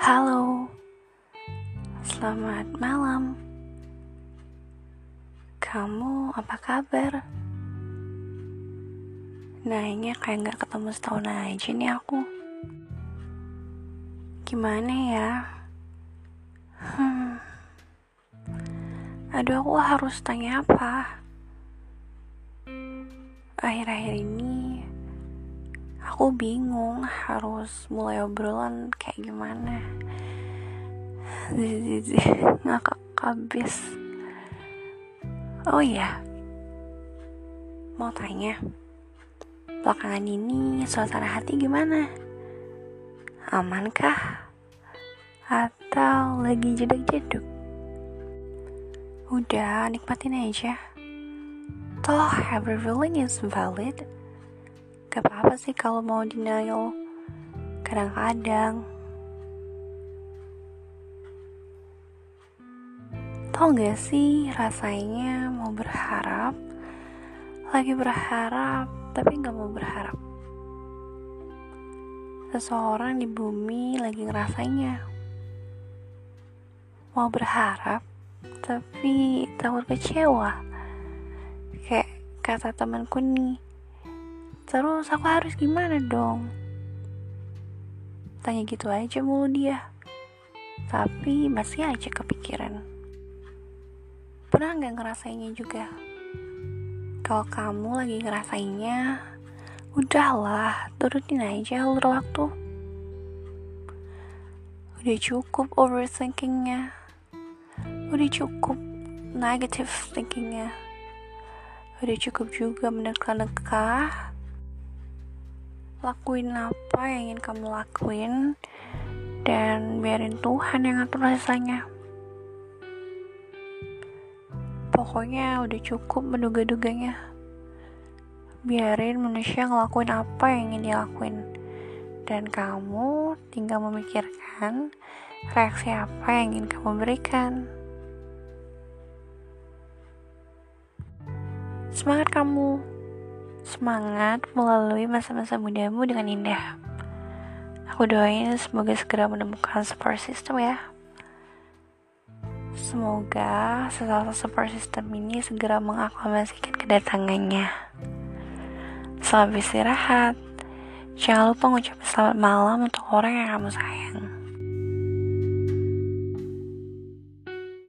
Halo, selamat malam. Kamu apa kabar? Nanya kayak gak ketemu setahun aja nih aku. Gimana ya? Hmm. Aduh, aku harus tanya apa? Akhir-akhir ini aku bingung harus mulai obrolan kayak gimana. Ngakak habis. Oh iya. Mau tanya belakangan ini suasana hati gimana? Amankah? Atau lagi jeduk-jeduk? Udah nikmatin aja. Toh every feeling is valid Gak apa-apa sih kalau mau denial. Kadang-kadang. Tau gak sih rasanya mau berharap Lagi berharap tapi gak mau berharap. Seseorang di bumi lagi ngerasanya. Mau berharap tapi takut kecewa. Kayak kata temanku nih Terus aku harus gimana dong? Tanya gitu aja mulu dia. Tapi masih aja kepikiran. Pernah nggak ngerasainnya juga? Kalau kamu lagi ngerasainnya, udahlah, turutin aja alur waktu. Udah cukup overthinkingnya. Udah cukup negative thinkingnya. Udah cukup juga menekan-nekan lakuin apa yang ingin kamu lakuin dan biarin Tuhan yang ngatur rasanya. Pokoknya udah cukup menduga-duganya. Biarin manusia ngelakuin apa yang ingin dilakuin dan kamu tinggal memikirkan reaksi apa yang ingin kamu berikan. Semangat kamu Semangat melalui masa-masa mudamu dengan indah. Aku doain semoga segera menemukan support system ya. Semoga sesuatu support system ini segera mengaklamasikan kedatangannya. Selamat istirahat. Jangan lupa ngucapin selamat malam untuk orang yang kamu sayang.